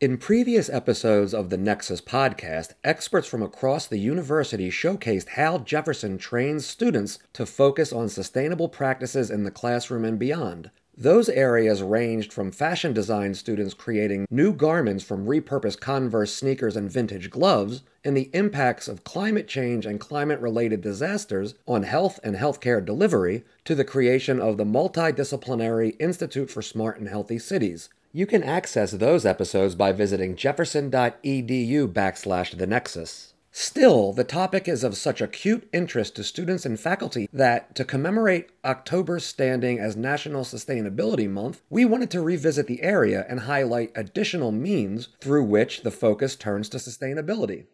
In previous episodes of the Nexus podcast, experts from across the university showcased how Jefferson trains students to focus on sustainable practices in the classroom and beyond. Those areas ranged from fashion design students creating new garments from repurposed Converse sneakers and vintage gloves, and the impacts of climate change and climate related disasters on health and healthcare delivery, to the creation of the Multidisciplinary Institute for Smart and Healthy Cities, you can access those episodes by visiting jefferson.edu backslash the nexus. Still, the topic is of such acute interest to students and faculty that, to commemorate October's standing as National Sustainability Month, we wanted to revisit the area and highlight additional means through which the focus turns to sustainability.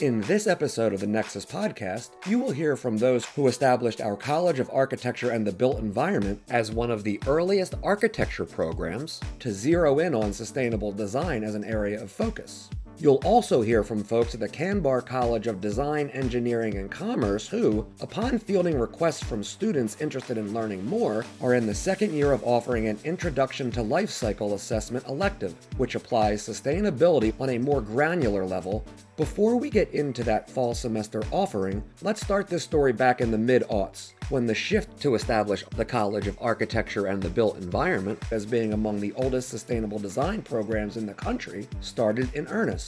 In this episode of the Nexus podcast, you will hear from those who established our College of Architecture and the Built Environment as one of the earliest architecture programs to zero in on sustainable design as an area of focus. You'll also hear from folks at the Kanbar College of Design, Engineering, and Commerce who, upon fielding requests from students interested in learning more, are in the second year of offering an Introduction to Life Cycle Assessment elective, which applies sustainability on a more granular level. Before we get into that fall semester offering, let's start this story back in the mid aughts when the shift to establish the College of Architecture and the Built Environment as being among the oldest sustainable design programs in the country started in earnest.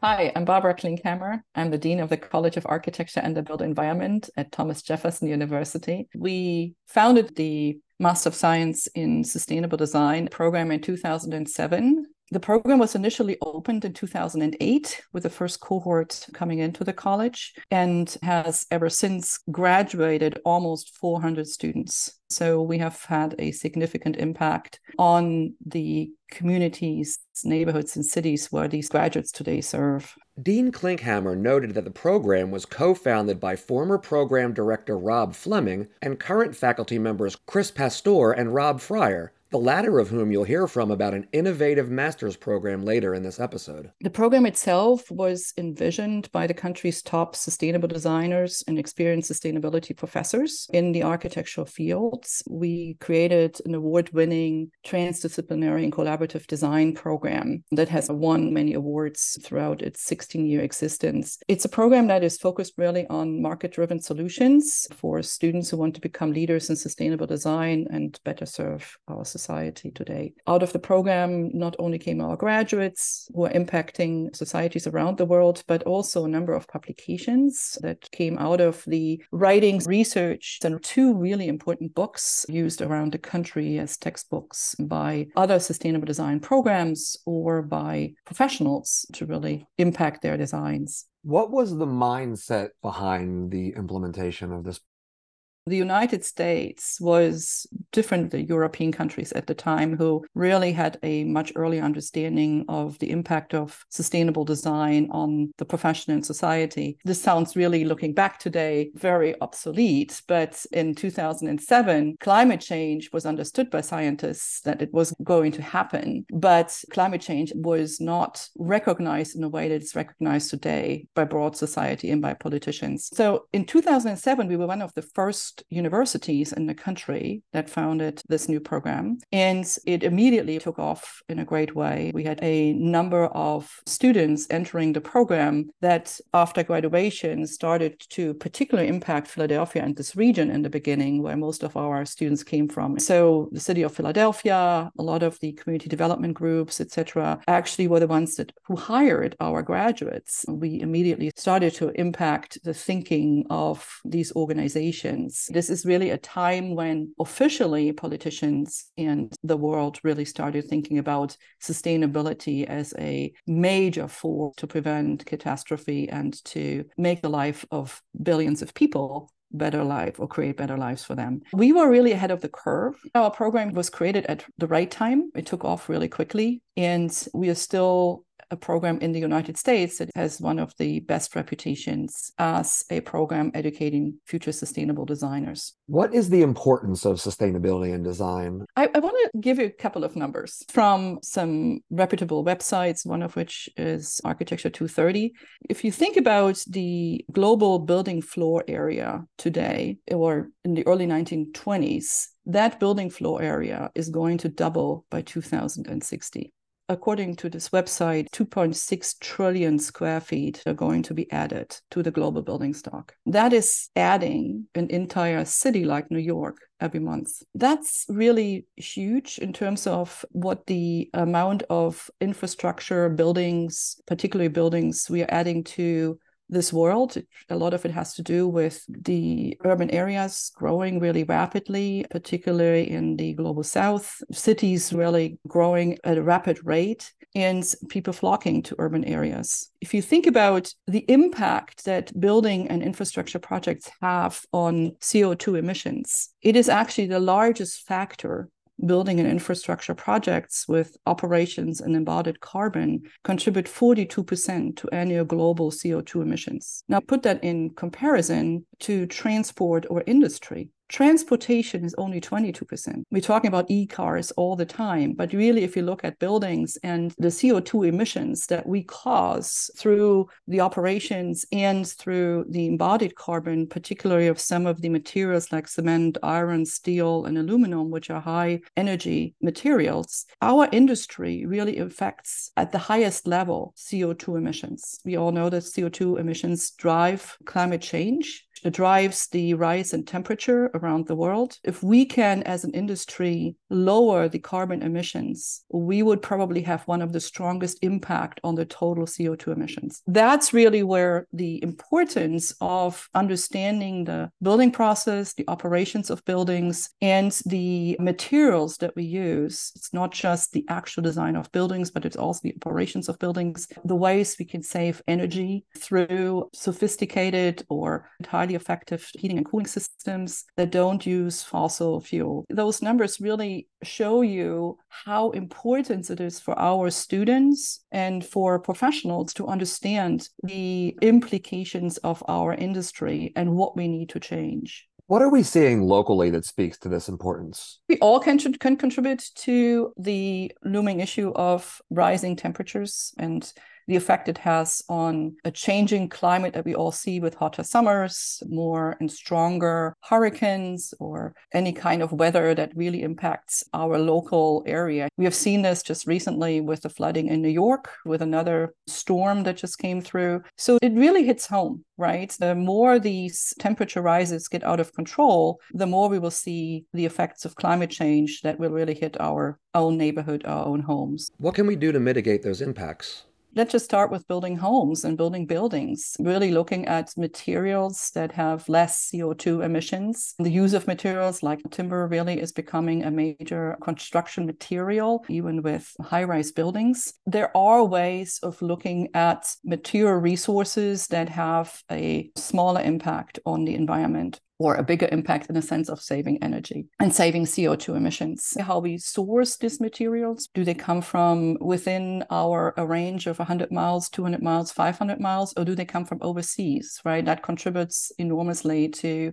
Hi, I'm Barbara Klinkhammer. I'm the Dean of the College of Architecture and the Built Environment at Thomas Jefferson University. We founded the Master of Science in Sustainable Design program in 2007 the program was initially opened in 2008 with the first cohort coming into the college and has ever since graduated almost 400 students. So we have had a significant impact on the communities, neighborhoods, and cities where these graduates today serve. Dean Klinkhammer noted that the program was co founded by former program director Rob Fleming and current faculty members Chris Pastor and Rob Fryer, the latter of whom you'll hear from about an innovative master's program later in this episode. The program itself was envisioned by the country's top sustainable designers and experienced sustainability professors in the architectural fields. We created an award winning transdisciplinary and collaborative design program that has won many awards throughout its 16 year existence. It's a program that is focused really on market driven solutions for students who want to become leaders in sustainable design and better serve our society society today. Out of the program, not only came our graduates who are impacting societies around the world, but also a number of publications that came out of the writings, research, and two really important books used around the country as textbooks by other sustainable design programs or by professionals to really impact their designs. What was the mindset behind the implementation of this the United States was different than the European countries at the time who really had a much earlier understanding of the impact of sustainable design on the profession and society. This sounds really looking back today very obsolete, but in 2007 climate change was understood by scientists that it was going to happen, but climate change was not recognized in a way that it's recognized today by broad society and by politicians. So in 2007 we were one of the first universities in the country that founded this new program. And it immediately took off in a great way. We had a number of students entering the program that, after graduation, started to particularly impact Philadelphia and this region in the beginning, where most of our students came from. So, the city of Philadelphia, a lot of the community development groups, etc., actually were the ones that who hired our graduates. We immediately started to impact the thinking of these organizations this is really a time when officially politicians and the world really started thinking about sustainability as a major force to prevent catastrophe and to make the life of billions of people better life or create better lives for them. We were really ahead of the curve. Our program was created at the right time. It took off really quickly and we are still a program in the United States that has one of the best reputations as a program educating future sustainable designers. What is the importance of sustainability in design? I, I want to give you a couple of numbers from some reputable websites, one of which is Architecture 2030. If you think about the global building floor area today, or in the early 1920s, that building floor area is going to double by 2060 according to this website, 2.6 trillion square feet are going to be added to the global building stock. That is adding an entire city like New York every month. That's really huge in terms of what the amount of infrastructure, buildings, particularly buildings we are adding to this world. A lot of it has to do with the urban areas growing really rapidly, particularly in the global south, cities really growing at a rapid rate, and people flocking to urban areas. If you think about the impact that building and infrastructure projects have on CO2 emissions, it is actually the largest factor building and infrastructure projects with operations and embodied carbon contribute 42% to annual global CO2 emissions. Now, put that in comparison to transport or industry. Transportation is only 22%. We're talking about e cars all the time, but really, if you look at buildings and the CO2 emissions that we cause through the operations and through the embodied carbon, particularly of some of the materials like cement, iron, steel, and aluminum, which are high energy materials, our industry really affects at the highest level CO2 emissions. We all know that CO2 emissions drive climate change It drives the rise in temperature around the world. If we can, as an industry, lower the carbon emissions, we would probably have one of the strongest impact on the total CO2 emissions. That's really where the importance of understanding the building process, the operations of buildings, and the materials that we use. It's not just the actual design of buildings, but it's also the operations of buildings, the ways we can save energy through sophisticated or highly effective heating and cooling systems that don't use fossil fuel. Those numbers really show you how important it is for our students and for professionals to understand the implications of our industry and what we need to change. What are we seeing locally that speaks to this importance? We all can, can contribute to the looming issue of rising temperatures and the effect it has on a changing climate that we all see with hotter summers, more and stronger hurricanes, or any kind of weather that really impacts our local area. We have seen this just recently with the flooding in New York, with another storm that just came through. So it really hits home, right? The more these temperature rises get out of control, the more we will see the effects of climate change that will really hit our own neighborhood, our own homes. What can we do to mitigate those impacts? Let's just start with building homes and building buildings, really looking at materials that have less CO2 emissions. The use of materials like timber really is becoming a major construction material, even with high rise buildings. There are ways of looking at material resources that have a smaller impact on the environment or a bigger impact in the sense of saving energy and saving CO2 emissions. How we source these materials, do they come from within our a range of 100 miles, 200 miles, 500 miles, or do they come from overseas, right? That contributes enormously to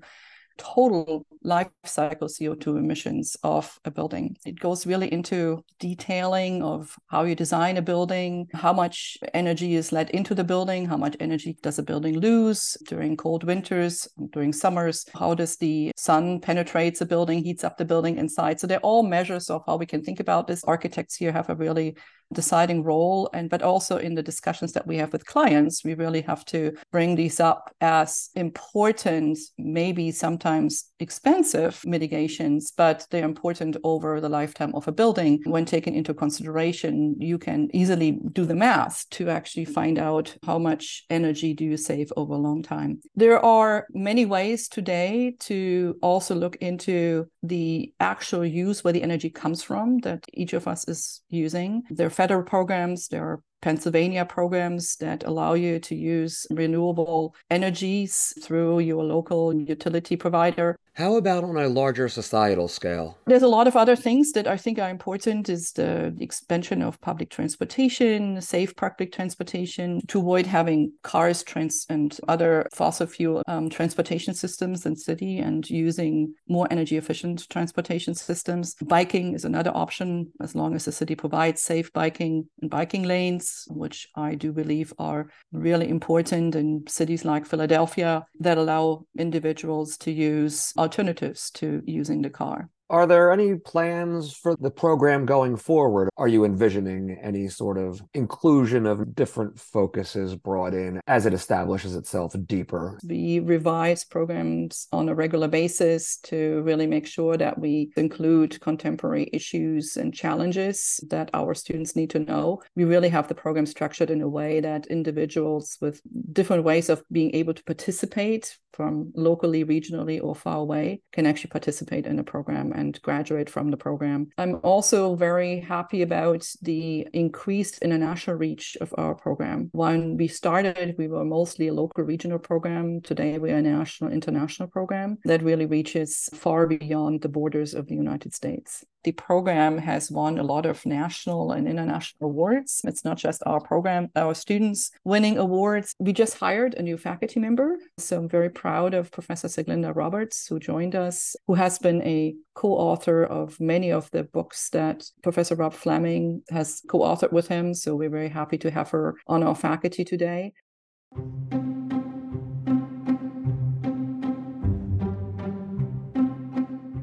total life cycle CO2 emissions of a building. It goes really into detailing of how you design a building, how much energy is let into the building, how much energy does a building lose during cold winters, during summers, how does the sun penetrates a building, heats up the building inside. So they're all measures of how we can think about this. Architects here have a really deciding role. And but also in the discussions that we have with clients we really have to bring these up as important maybe sometimes expensive mitigations but they're important over the lifetime of a building. When taken into consideration you can easily do the math to actually find out how much energy do you save over a long time. There are many ways today to also look into the actual use where the energy comes from that each of us is using. There federal programs, there are Pennsylvania programs that allow you to use renewable energies through your local utility provider. How about on a larger societal scale? There's a lot of other things that I think are important is the expansion of public transportation, safe public transportation, to avoid having cars trans- and other fossil fuel um, transportation systems in city and using more energy efficient transportation systems. Biking is another option as long as the city provides safe biking and biking lanes, which I do believe are really important in cities like Philadelphia that allow individuals to use alternatives to using the car. Are there any plans for the program going forward? Are you envisioning any sort of inclusion of different focuses brought in as it establishes itself deeper? We revise programs on a regular basis to really make sure that we include contemporary issues and challenges that our students need to know. We really have the program structured in a way that individuals with different ways of being able to participate from locally, regionally, or far away can actually participate in the program and graduate from the program. I'm also very happy about the increased international reach of our program. When we started, we were mostly a local regional program. Today, we are a national international program that really reaches far beyond the borders of the United States the program has won a lot of national and international awards. It's not just our program, our students winning awards. We just hired a new faculty member. So I'm very proud of Professor Saglinda Roberts, who joined us, who has been a co author of many of the books that Professor Rob Fleming has co authored with him. So we're very happy to have her on our faculty today.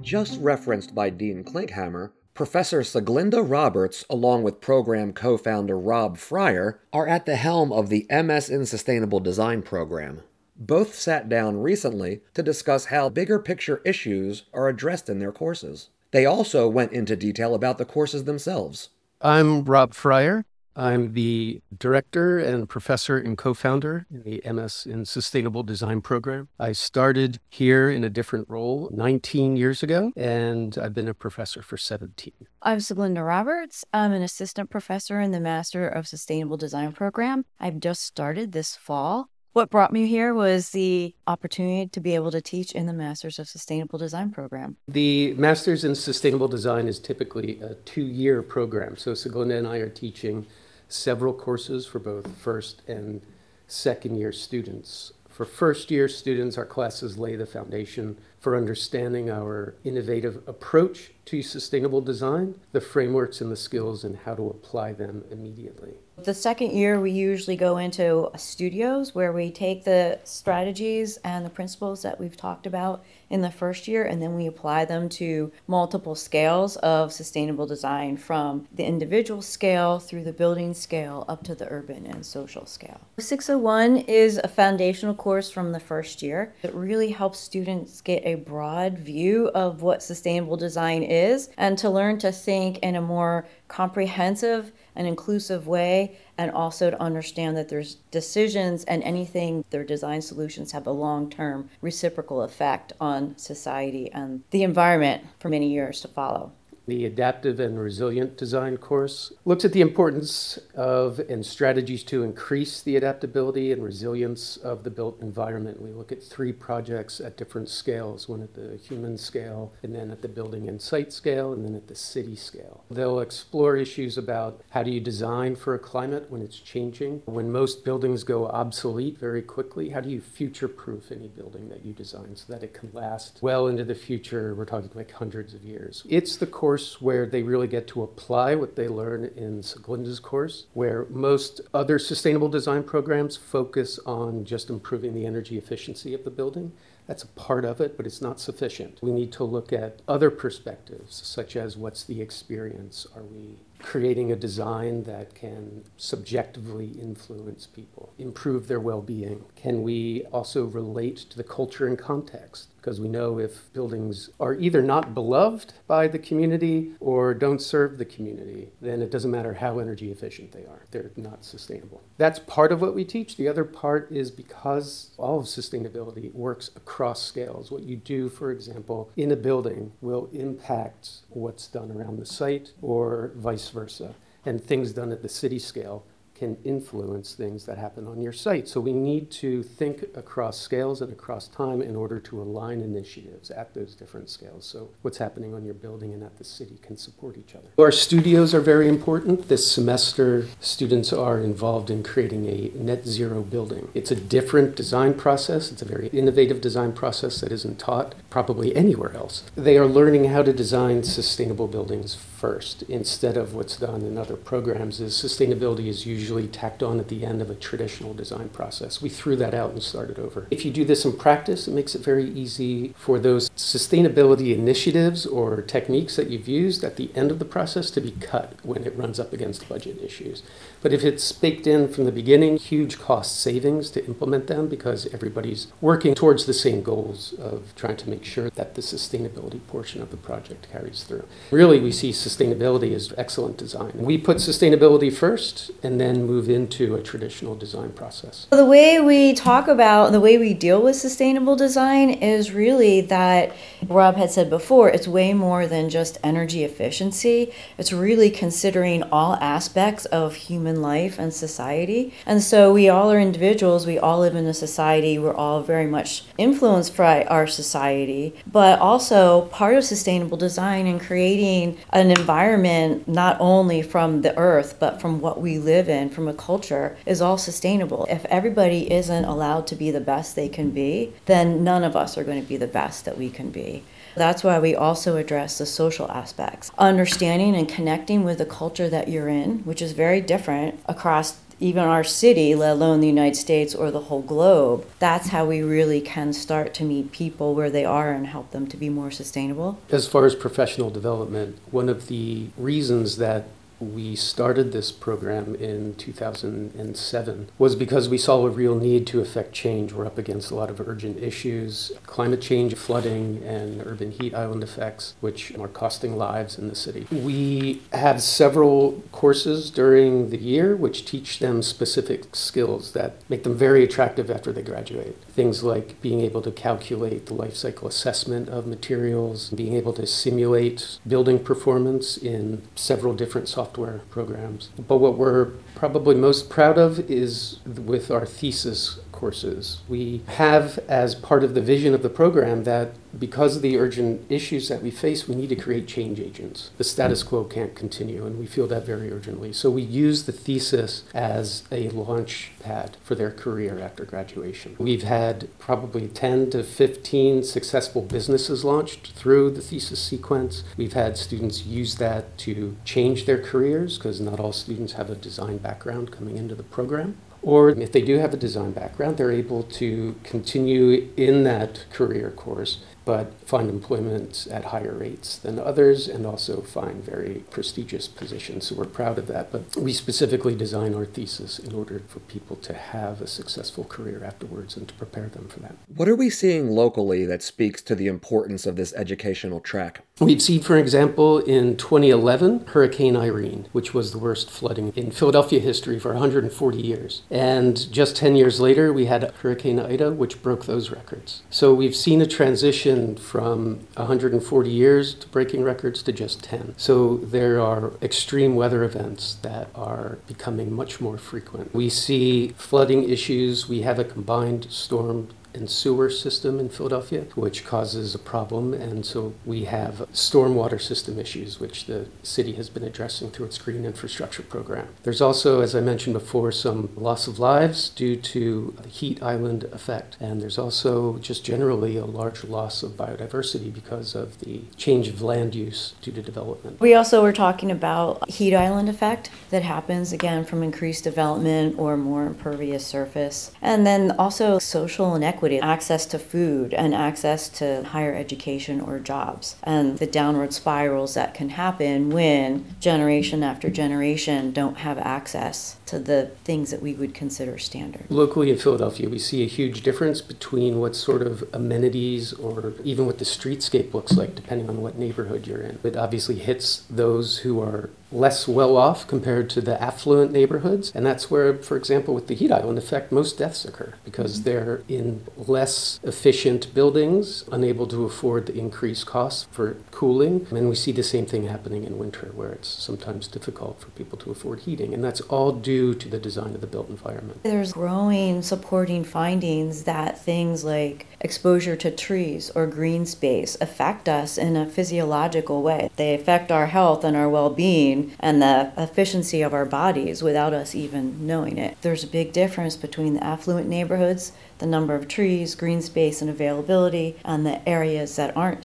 Just referenced by Dean Klinkhammer, Professor Saglinda Roberts, along with program co founder Rob Fryer, are at the helm of the MS in Sustainable Design program. Both sat down recently to discuss how bigger picture issues are addressed in their courses. They also went into detail about the courses themselves. I'm Rob Fryer. I'm the director and professor and co founder in the MS in Sustainable Design program. I started here in a different role 19 years ago, and I've been a professor for 17. I'm Saglinda Roberts. I'm an assistant professor in the Master of Sustainable Design program. I've just started this fall. What brought me here was the opportunity to be able to teach in the Masters of Sustainable Design program. The Masters in Sustainable Design is typically a two year program. So Saglinda and I are teaching several courses for both first and second year students. For first year students, our classes lay the foundation for understanding our innovative approach to sustainable design, the frameworks and the skills, and how to apply them immediately. The second year, we usually go into studios where we take the strategies and the principles that we've talked about in the first year, and then we apply them to multiple scales of sustainable design from the individual scale through the building scale up to the urban and social scale. 601 is a foundational course from the first year. It really helps students get a broad view of what sustainable design is and to learn to think in a more comprehensive and inclusive way and also to understand that there's decisions and anything their design solutions have a long-term reciprocal effect on society and the environment for many years to follow. The Adaptive and Resilient Design course looks at the importance of and strategies to increase the adaptability and resilience of the built environment. We look at three projects at different scales one at the human scale, and then at the building and site scale, and then at the city scale. They'll explore issues about how do you design for a climate when it's changing, when most buildings go obsolete very quickly, how do you future proof any building that you design so that it can last well into the future? We're talking like hundreds of years. It's the course course where they really get to apply what they learn in Saglinda's course, where most other sustainable design programs focus on just improving the energy efficiency of the building. That's a part of it, but it's not sufficient. We need to look at other perspectives, such as what's the experience? Are we creating a design that can subjectively influence people, improve their well being? Can we also relate to the culture and context? Because we know if buildings are either not beloved by the community or don't serve the community, then it doesn't matter how energy efficient they are, they're not sustainable. That's part of what we teach. The other part is because all of sustainability works across scales. What you do, for example, in a building will impact what's done around the site or vice versa. And things done at the city scale can influence things that happen on your site. So we need to think across scales and across time in order to align initiatives at those different scales. So what's happening on your building and at the city can support each other. Our studios are very important. This semester, students are involved in creating a net zero building. It's a different design process. It's a very innovative design process that isn't taught probably anywhere else. They are learning how to design sustainable buildings first instead of what's done in other programs is sustainability is usually usually tacked on at the end of a traditional design process. We threw that out and started over. If you do this in practice, it makes it very easy for those sustainability initiatives or techniques that you've used at the end of the process to be cut when it runs up against budget issues. But if it's baked in from the beginning, huge cost savings to implement them because everybody's working towards the same goals of trying to make sure that the sustainability portion of the project carries through. Really, we see sustainability as excellent design. We put sustainability first and then move into a traditional design process. The way we talk about, the way we deal with sustainable design is really that Rob had said before, it's way more than just energy efficiency. It's really considering all aspects of human life and society. And so we all are individuals, we all live in a society, we're all very much influenced by our society, but also part of sustainable design and creating an environment not only from the earth, but from what we live in, from a culture, is all sustainable. If everybody isn't allowed to be the best they can be, then none of us are going to be the best that we can be. That's why we also address the social aspects. Understanding and connecting with the culture that you're in, which is very different across even our city, let alone the United States or the whole globe. That's how we really can start to meet people where they are and help them to be more sustainable. As far as professional development, one of the reasons that we started this program in 2007 was because we saw a real need to affect change. We're up against a lot of urgent issues climate change, flooding, and urban heat island effects, which are costing lives in the city. We have several courses during the year which teach them specific skills that make them very attractive after they graduate. Things like being able to calculate the life cycle assessment of materials, being able to simulate building performance in several different software software programs. But what we're probably most proud of is with our thesis courses. We have, as part of the vision of the program, that because of the urgent issues that we face, we need to create change agents. The status mm. quo can't continue, and we feel that very urgently. So we use the thesis as a launch pad for their career after graduation. We've had probably 10 to 15 successful businesses launched through the thesis sequence. We've had students use that to change their careers because not all students have a design background coming into the program. Or if they do have a design background, they're able to continue in that career course but find employment at higher rates than others and also find very prestigious positions. So we're proud of that. But we specifically design our thesis in order for people to have a successful career afterwards and to prepare them for that. What are we seeing locally that speaks to the importance of this educational track? We've seen, for example, in 2011, Hurricane Irene, which was the worst flooding in Philadelphia history for 140 years. And just 10 years later, we had Hurricane Ida, which broke those records. So we've seen a transition transitioned from 140 years to breaking records to just 10. So there are extreme weather events that are becoming much more frequent. We see flooding issues. We have a combined storm and sewer system in Philadelphia, which causes a problem. And so we have stormwater system issues, which the city has been addressing through its green infrastructure program. There's also, as I mentioned before, some loss of lives due to the heat island effect. And there's also just generally a large loss of biodiversity because of the change of land use due to development. We also were talking about heat island effect that happens again from increased development or more impervious surface. And then also social inequity access to food, and access to higher education or jobs, and the downward spirals that can happen when generation after generation don't have access to the things that we would consider standard. Locally in Philadelphia, we see a huge difference between what sort of amenities or even what the streetscape looks like, depending on what neighborhood you're in. It obviously hits those who are less well off compared to the affluent neighborhoods. And that's where, for example, with the heat island effect, most deaths occur because mm-hmm. they're in less efficient buildings, unable to afford the increased costs for cooling. And we see the same thing happening in winter, where it's sometimes difficult for people to afford heating. And that's all due to the design of the built environment. There's growing supporting findings that things like exposure to trees or green space affect us in a physiological way. They affect our health and our well being and the efficiency of our bodies without us even knowing it. There's a big difference between the affluent neighborhoods, the number of trees, green space, and availability, and the areas that aren't.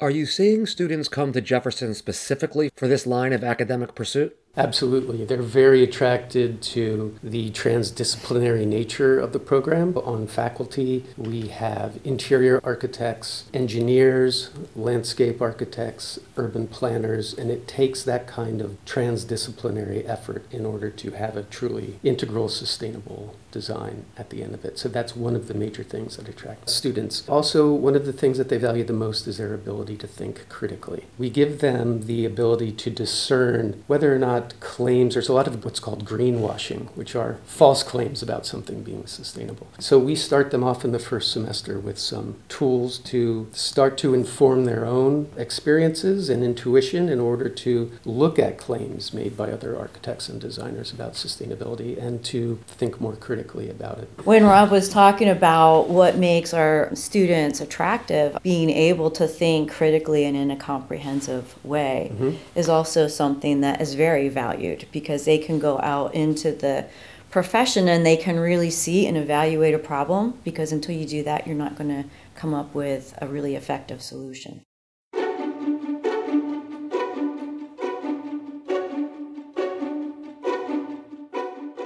Are you seeing students come to Jefferson specifically for this line of academic pursuit? Absolutely. They're very attracted to the transdisciplinary nature of the program. On faculty, we have interior architects, engineers, landscape architects, urban planners, and it takes that kind of transdisciplinary effort in order to have a truly integral, sustainable design at the end of it. So that's one of the major things that attract students. Also, one of the things that they value the most is their ability to think critically. We give them the ability to discern whether or not claims, there's a lot of what's called greenwashing, which are false claims about something being sustainable. So we start them off in the first semester with some tools to start to inform their own experiences and intuition in order to look at claims made by other architects and designers about sustainability and to think more critically critically about it. When Rob was talking about what makes our students attractive, being able to think critically and in a comprehensive way mm-hmm. is also something that is very valued because they can go out into the profession and they can really see and evaluate a problem because until you do that, you're not going to come up with a really effective solution.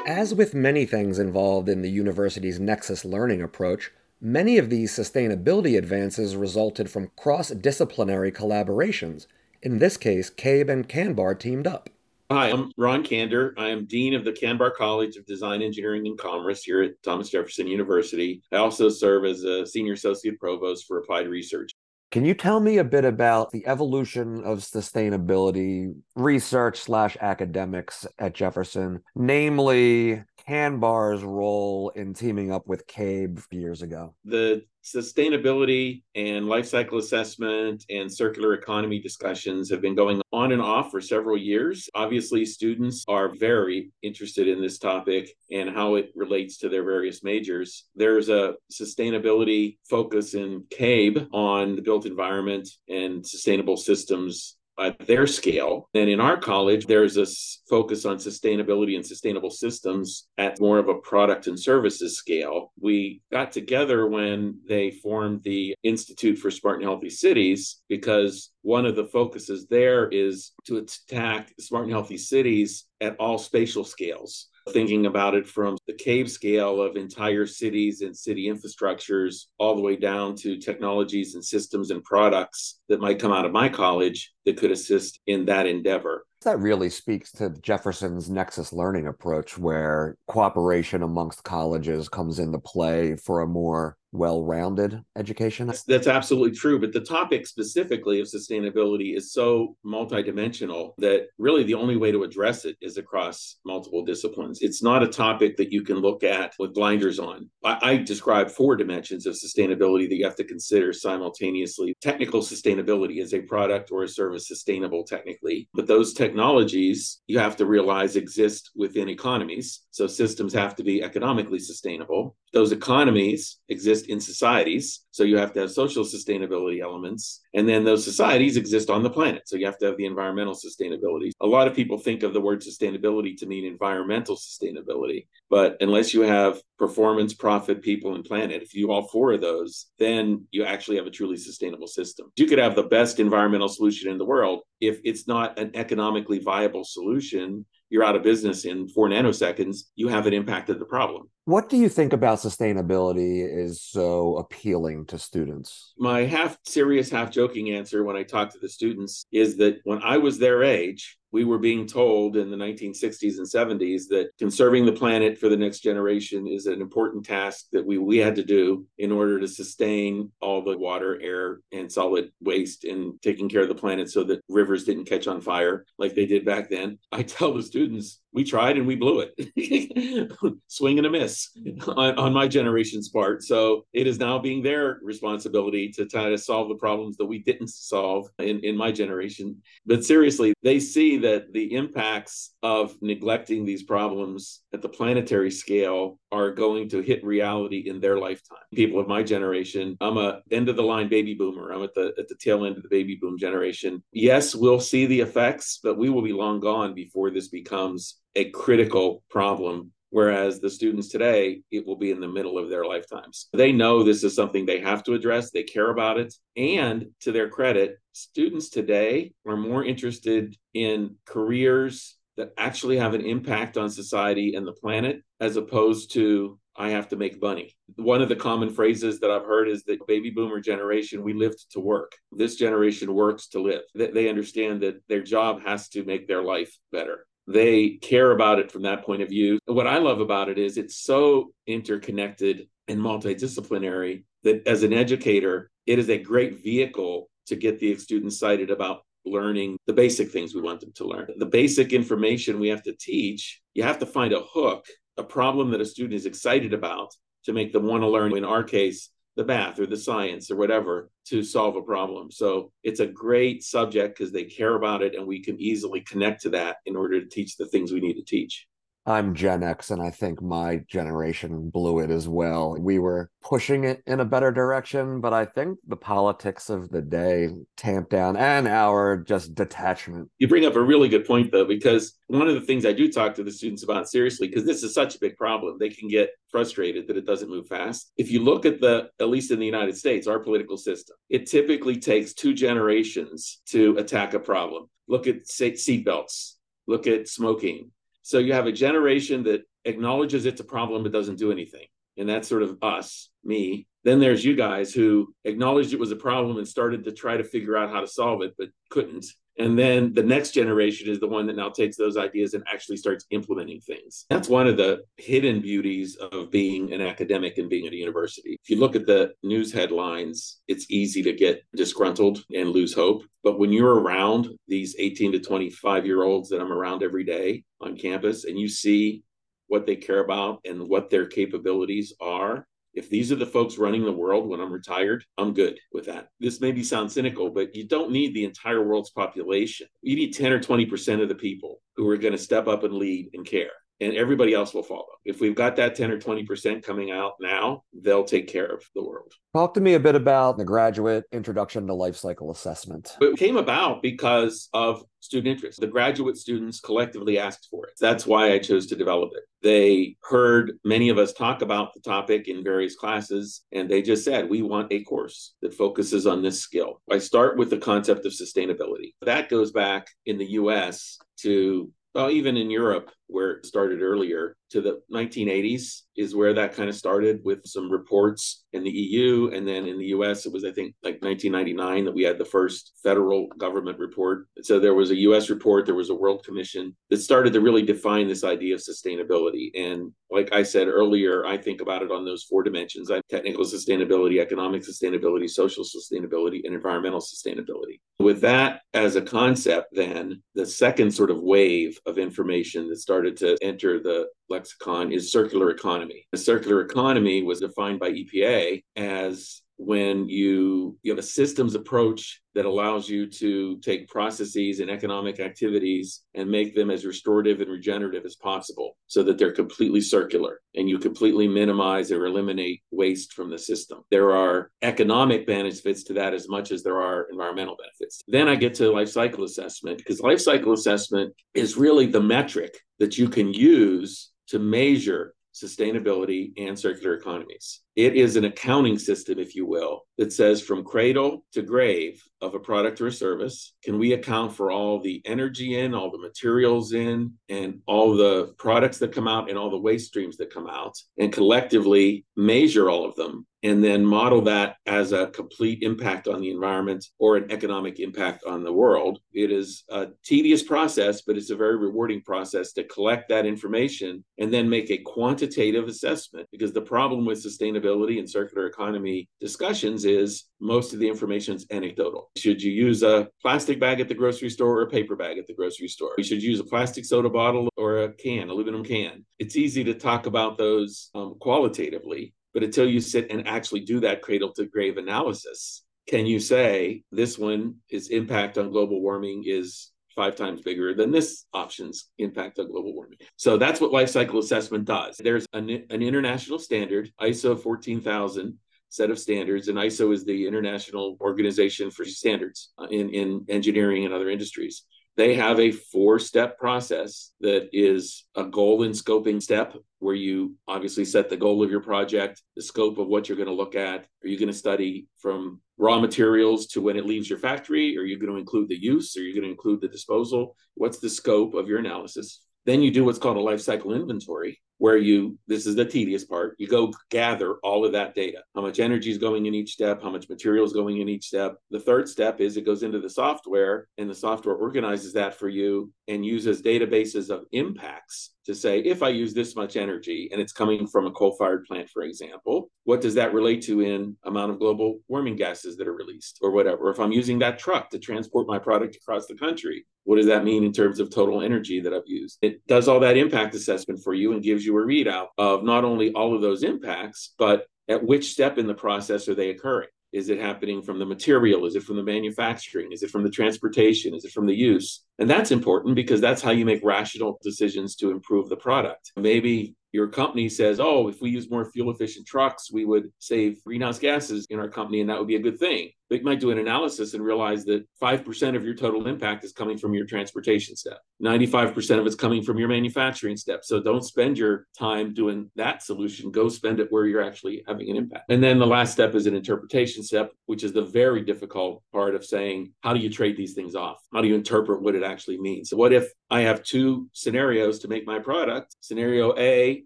As with many things involved in the university's Nexus learning approach, many of these sustainability advances resulted from cross disciplinary collaborations. In this case, CABE and Kanbar teamed up. Hi, I'm Ron Kander. I am Dean of the Kanbar College of Design, Engineering, and Commerce here at Thomas Jefferson University. I also serve as a Senior Associate Provost for Applied Research. Can you tell me a bit about the evolution of sustainability research slash academics at Jefferson, namely Kanbar's role in teaming up with CABE years ago? The sustainability and life cycle assessment and circular economy discussions have been going on and off for several years. Obviously, students are very interested in this topic and how it relates to their various majors. There's a sustainability focus in CABE on the built environment and sustainable systems at their scale. And in our college, there's a focus on sustainability and sustainable systems at more of a product and services scale. We got together when they formed the Institute for Smart and Healthy Cities because one of the focuses there is to attack smart and healthy cities at all spatial scales thinking about it from the CABE scale of entire cities and city infrastructures all the way down to technologies and systems and products that might come out of my college that could assist in that endeavor. That really speaks to Jefferson's Nexus learning approach, where cooperation amongst colleges comes into play for a more well-rounded education? That's, that's, absolutely true but the topic specifically of sustainability is so multidimensional that really the only way to address it is across multiple disciplines. It's not a topic that you can look at with blinders on. I, I describe four dimensions of sustainability that you have to consider simultaneously. Technical sustainability is a product or a service sustainable technically but those technologies you have to realize exist within economies. So systems have to be economically sustainable those economies exist in societies. So you have to have social sustainability elements. And then those societies exist on the planet. So you have to have the environmental sustainability. A lot of people think of the word sustainability to mean environmental sustainability. But unless you have performance, profit, people, and planet, if you all four of those, then you actually have a truly sustainable system. You could have the best environmental solution in the world. If it's not an economically viable solution, you're out of business in four nanoseconds, you haven't impacted the problem. What do you think about sustainability is so appealing to students? My half serious, half joking answer when I talk to the students is that when I was their age, we were being told in the 1960s and 70s that conserving the planet for the next generation is an important task that we, we had to do in order to sustain all the water, air, and solid waste and taking care of the planet so that rivers didn't catch on fire like they did back then. I tell the students, we tried and we blew it. Swing and a miss on, on, my generation's part. So it is now being their responsibility to try to solve the problems that we didn't solve in, in my generation. But seriously, they see that the impacts of neglecting these problems at the planetary scale are going to hit reality in their lifetime. People of my generation, I'm a end of the line baby boomer. I'm at the at the tail end of the baby boom generation. Yes, we'll see the effects, but we will be long gone before this becomes a critical problem whereas the students today it will be in the middle of their lifetimes they know this is something they have to address they care about it and to their credit students today are more interested in careers that actually have an impact on society and the planet, as opposed to I have to make money. One of the common phrases that I've heard is that baby boomer generation, we lived to work. This generation works to live. They understand that their job has to make their life better. They care about it from that point of view. What I love about it is it's so interconnected and multidisciplinary that as an educator, it is a great vehicle to get the students excited about learning the basic things we want them to learn. The basic information we have to teach, you have to find a hook, a problem that a student is excited about to make them want to learn. In our case, the math or the science or whatever to solve a problem. So it's a great subject because they care about it and we can easily connect to that in order to teach the things we need to teach. I'm Gen X, and I think my generation blew it as well. We were pushing it in a better direction, but I think the politics of the day tamped down and our just detachment. You bring up a really good point, though, because one of the things I do talk to the students about seriously, because this is such a big problem, they can get frustrated that it doesn't move fast. If you look at the, at least in the United States, our political system, it typically takes two generations to attack a problem. Look at seatbelts, look at smoking so you have a generation that acknowledges it's a problem but doesn't do anything. And that's sort of us, me. Then there's you guys who acknowledged it was a problem and started to try to figure out how to solve it, but couldn't. And then the next generation is the one that now takes those ideas and actually starts implementing things. That's one of the hidden beauties of being an academic and being at a university. If you look at the news headlines, it's easy to get disgruntled and lose hope. But when you're around these 18 to 25 year olds that I'm around every day on campus and you see what they care about and what their capabilities are, if these are the folks running the world when I'm retired, I'm good with that. This maybe sounds cynical, but you don't need the entire world's population. You need 10 or 20% of the people who are going to step up and lead and care and everybody else will follow. If we've got that 10 or 20% coming out now, they'll take care of the world. Talk to me a bit about the graduate introduction to life cycle assessment. It came about because of student interest. The graduate students collectively asked for it. That's why I chose to develop it. They heard many of us talk about the topic in various classes, and they just said, We want a course that focuses on this skill. I start with the concept of sustainability. That goes back in the US to well, even in Europe, where it started earlier, to the 1980s is where that kind of started with some reports in the EU. And then in the US, it was, I think, like 1999 that we had the first federal government report. So there was a US report, there was a World Commission that started to really define this idea of sustainability. And like I said earlier, I think about it on those four dimensions I technical sustainability, economic sustainability, social sustainability, and environmental sustainability. With that as a concept, then the second sort of wave of information that started to enter the lexicon is circular economy. The circular economy was defined by EPA as when you you have a systems approach that allows you to take processes and economic activities and make them as restorative and regenerative as possible so that they're completely circular and you completely minimize or eliminate waste from the system. There are economic benefits to that as much as there are environmental benefits. Then i get to life cycle assessment because life cycle assessment is really the metric that you can use to measure sustainability and circular economies. It is an accounting system, if you will, that says from cradle to grave of a product or a service, can we account for all the energy in, all the materials in, and all the products that come out and all the waste streams that come out, and collectively measure all of them and then model that as a complete impact on the environment or an economic impact on the world. It is a tedious process, but it's a very rewarding process to collect that information and then make a quantitative assessment because the problem with sustainability and circular economy discussions is most of the information is anecdotal. Should you use a plastic bag at the grocery store or a paper bag at the grocery store? You should use a plastic soda bottle or a can, aluminum can. It's easy to talk about those um, qualitatively, but until you sit and actually do that cradle to grave analysis, can you say this one is impact on global warming is five times bigger than this option's impact on global warming. So that's what life cycle assessment does. There's an, an international standard, ISO 14000 set of standards, and ISO is the international organization for standards uh, in, in engineering and other industries. They have a four step process that is a goal and scoping step where you obviously set the goal of your project, the scope of what you're going to look at. Are you going to study from raw materials to when it leaves your factory? Are you going to include the use? Are you going to include the disposal? What's the scope of your analysis? Then you do what's called a life cycle inventory, where you, this is the tedious part, you go gather all of that data. How much energy is going in each step, how much material is going in each step. The third step is it goes into the software, and the software organizes that for you and uses databases of impacts to say, if I use this much energy and it's coming from a coal fired plant, for example, what does that relate to in amount of global warming gases that are released or whatever? If I'm using that truck to transport my product across the country, what does that mean in terms of total energy that I've used? It does all that impact assessment for you and gives you a readout of not only all of those impacts, but at which step in the process are they occurring? Is it happening from the material? Is it from the manufacturing? Is it from the transportation? Is it from the use? And that's important because that's how you make rational decisions to improve the product. Maybe your company says, oh, if we use more fuel efficient trucks, we would save greenhouse gases in our company, and that would be a good thing you might do an analysis and realize that 5% of your total impact is coming from your transportation step. 95% of it's coming from your manufacturing step. So don't spend your time doing that solution. Go spend it where you're actually having an impact. And then the last step is an interpretation step which is the very difficult part of saying how do you trade these things off? How do you interpret what it actually means? So what if i have two scenarios to make my product? Scenario a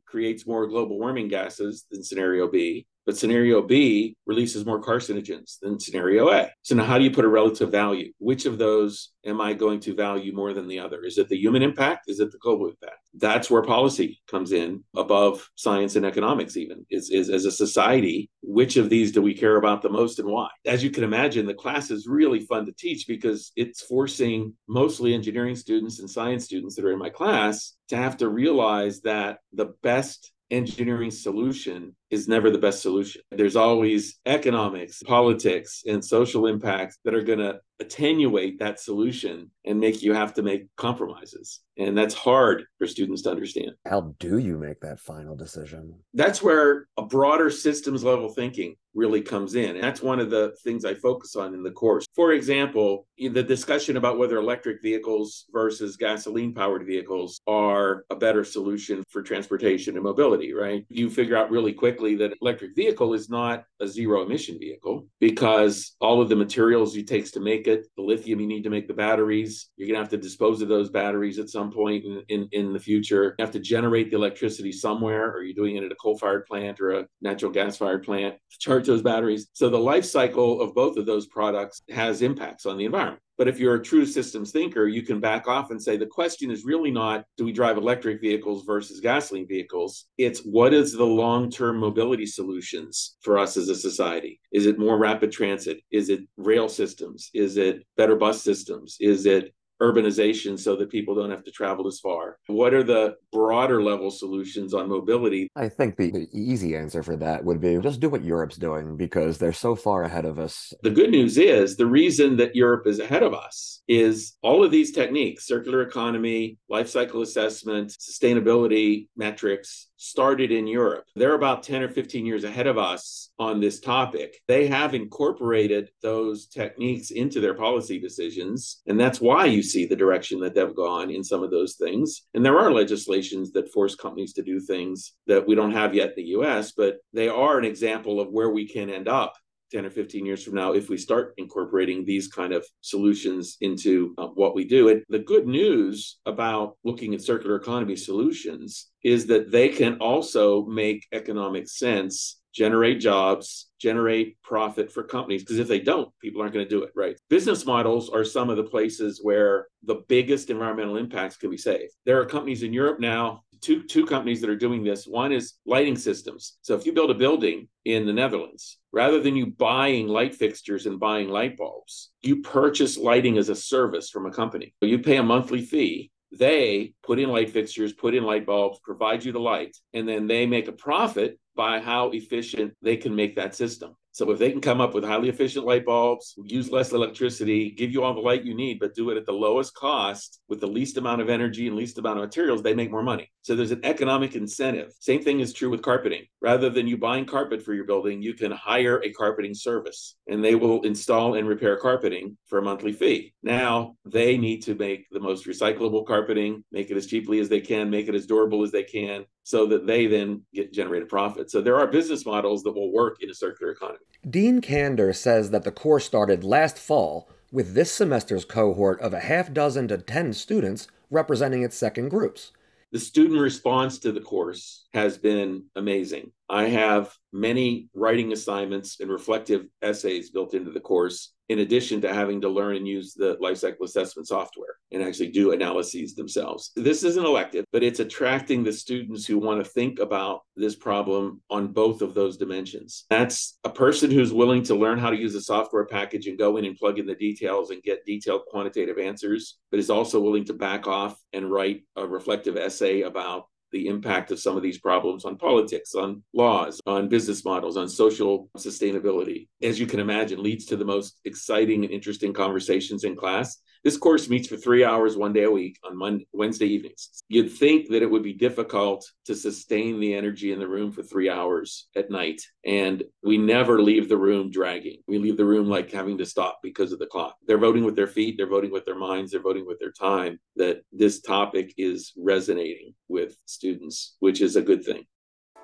creates more global warming gases than scenario b but scenario B releases more carcinogens than scenario A. So now how do you put a relative value? Which of those am I going to value more than the other? Is it the human impact? Is it the global impact? That's where policy comes in above science and economics, even is, is as a society, which of these do we care about the most and why? As you can imagine, the class is really fun to teach because it's forcing mostly engineering students and science students that are in my class to have to realize that the best engineering solution is never the best solution. There's always economics, politics, and social impacts that are going to attenuate that solution and make you have to make compromises. And that's hard for students to understand. How do you make that final decision? That's where a broader systems level thinking really comes in. And that's one of the things I focus on in the course. For example, the discussion about whether electric vehicles versus gasoline powered vehicles are a better solution for transportation and mobility, right? You figure out really quick that electric vehicle is not a zero emission vehicle because all of the materials it takes to make it, the lithium you need to make the batteries, you're going to have to dispose of those batteries at some point in, in, in the future. You have to generate the electricity somewhere. Are you doing it at a coal fired plant or a natural gas fired plant to charge those batteries? So the life cycle of both of those products has impacts on the environment. But if you're a true systems thinker, you can back off and say the question is really not do we drive electric vehicles versus gasoline vehicles? It's what is the long term mobility solutions for us as a society? Is it more rapid transit? Is it rail systems? Is it better bus systems? Is it urbanization so that people don't have to travel as far? What are the broader level solutions on mobility? I think the, the, easy answer for that would be just do what Europe's doing because they're so far ahead of us. The good news is the reason that Europe is ahead of us is all of these techniques circular economy, life cycle assessment, sustainability metrics started in Europe. They're about 10 or 15 years ahead of us on this topic. They have incorporated those techniques into their policy decisions. And that's why you see the direction that they've gone in some of those things. And there are legislations that force companies to do things that we don't have yet in the US, but they are an example of where we can end up 10 or 15 years from now if we start incorporating these kind of solutions into uh, what we do. And the good news about looking at circular economy solutions is that they can also make economic sense generate jobs, generate profit for companies. Because if they don't, people aren't going to do it, right? Business models are some of the places where the biggest environmental impacts can be saved. There are companies in Europe now two two companies that are doing this. One is lighting systems. So if you build a building in the Netherlands, rather than you buying light fixtures and buying light bulbs, you purchase lighting as a service from a company. You pay a monthly fee. They put in light fixtures, put in light bulbs, provide you the light, and then they make a profit by how efficient they can make that system. So if they can come up with highly efficient light bulbs, use less electricity, give you all the light you need, but do it at the lowest cost with the least amount of energy and least amount of materials, they make more money. So there's an economic incentive. Same thing is true with carpeting. Rather than you buying carpet for your building, you can hire a carpeting service and they will install and repair carpeting for a monthly fee. Now they need to make the most recyclable carpeting, make it as cheaply as they can, make it as durable as they can, so that they then get generated profit. So there are business models that will work in a circular economy. Dean Kander says that the course started last fall with this semester's cohort of a half dozen to 10 students representing its second groups. The student response to the course has been amazing. I have many writing assignments and reflective essays built into the course, in addition to having to learn and use the lifecycle assessment software and actually do analyses themselves. This is an elective, but it's attracting the students who want to think about this problem on both of those dimensions. That's a person who's willing to learn how to use a software package and go in and plug in the details and get detailed quantitative answers, but is also willing to back off and write a reflective essay about the impact of some of these problems on politics, on laws, on business models, on social sustainability. As you can imagine, leads to the most exciting and interesting conversations in class. This course meets for three hours one day a week on Monday, Wednesday evenings. You'd think that it would be difficult to sustain the energy in the room for three hours at night. And we never leave the room dragging. We leave the room like having to stop because of the clock. They're voting with their feet, they're voting with their minds, they're voting with their time that this topic is resonating with students, which is a good thing.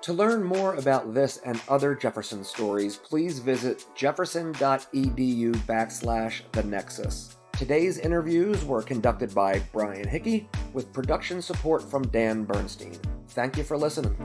To learn more about this and other Jefferson stories, please visit jefferson.edu backslash the nexus. Today's interviews were conducted by Brian Hickey with production support from Dan Bernstein. Thank you for listening.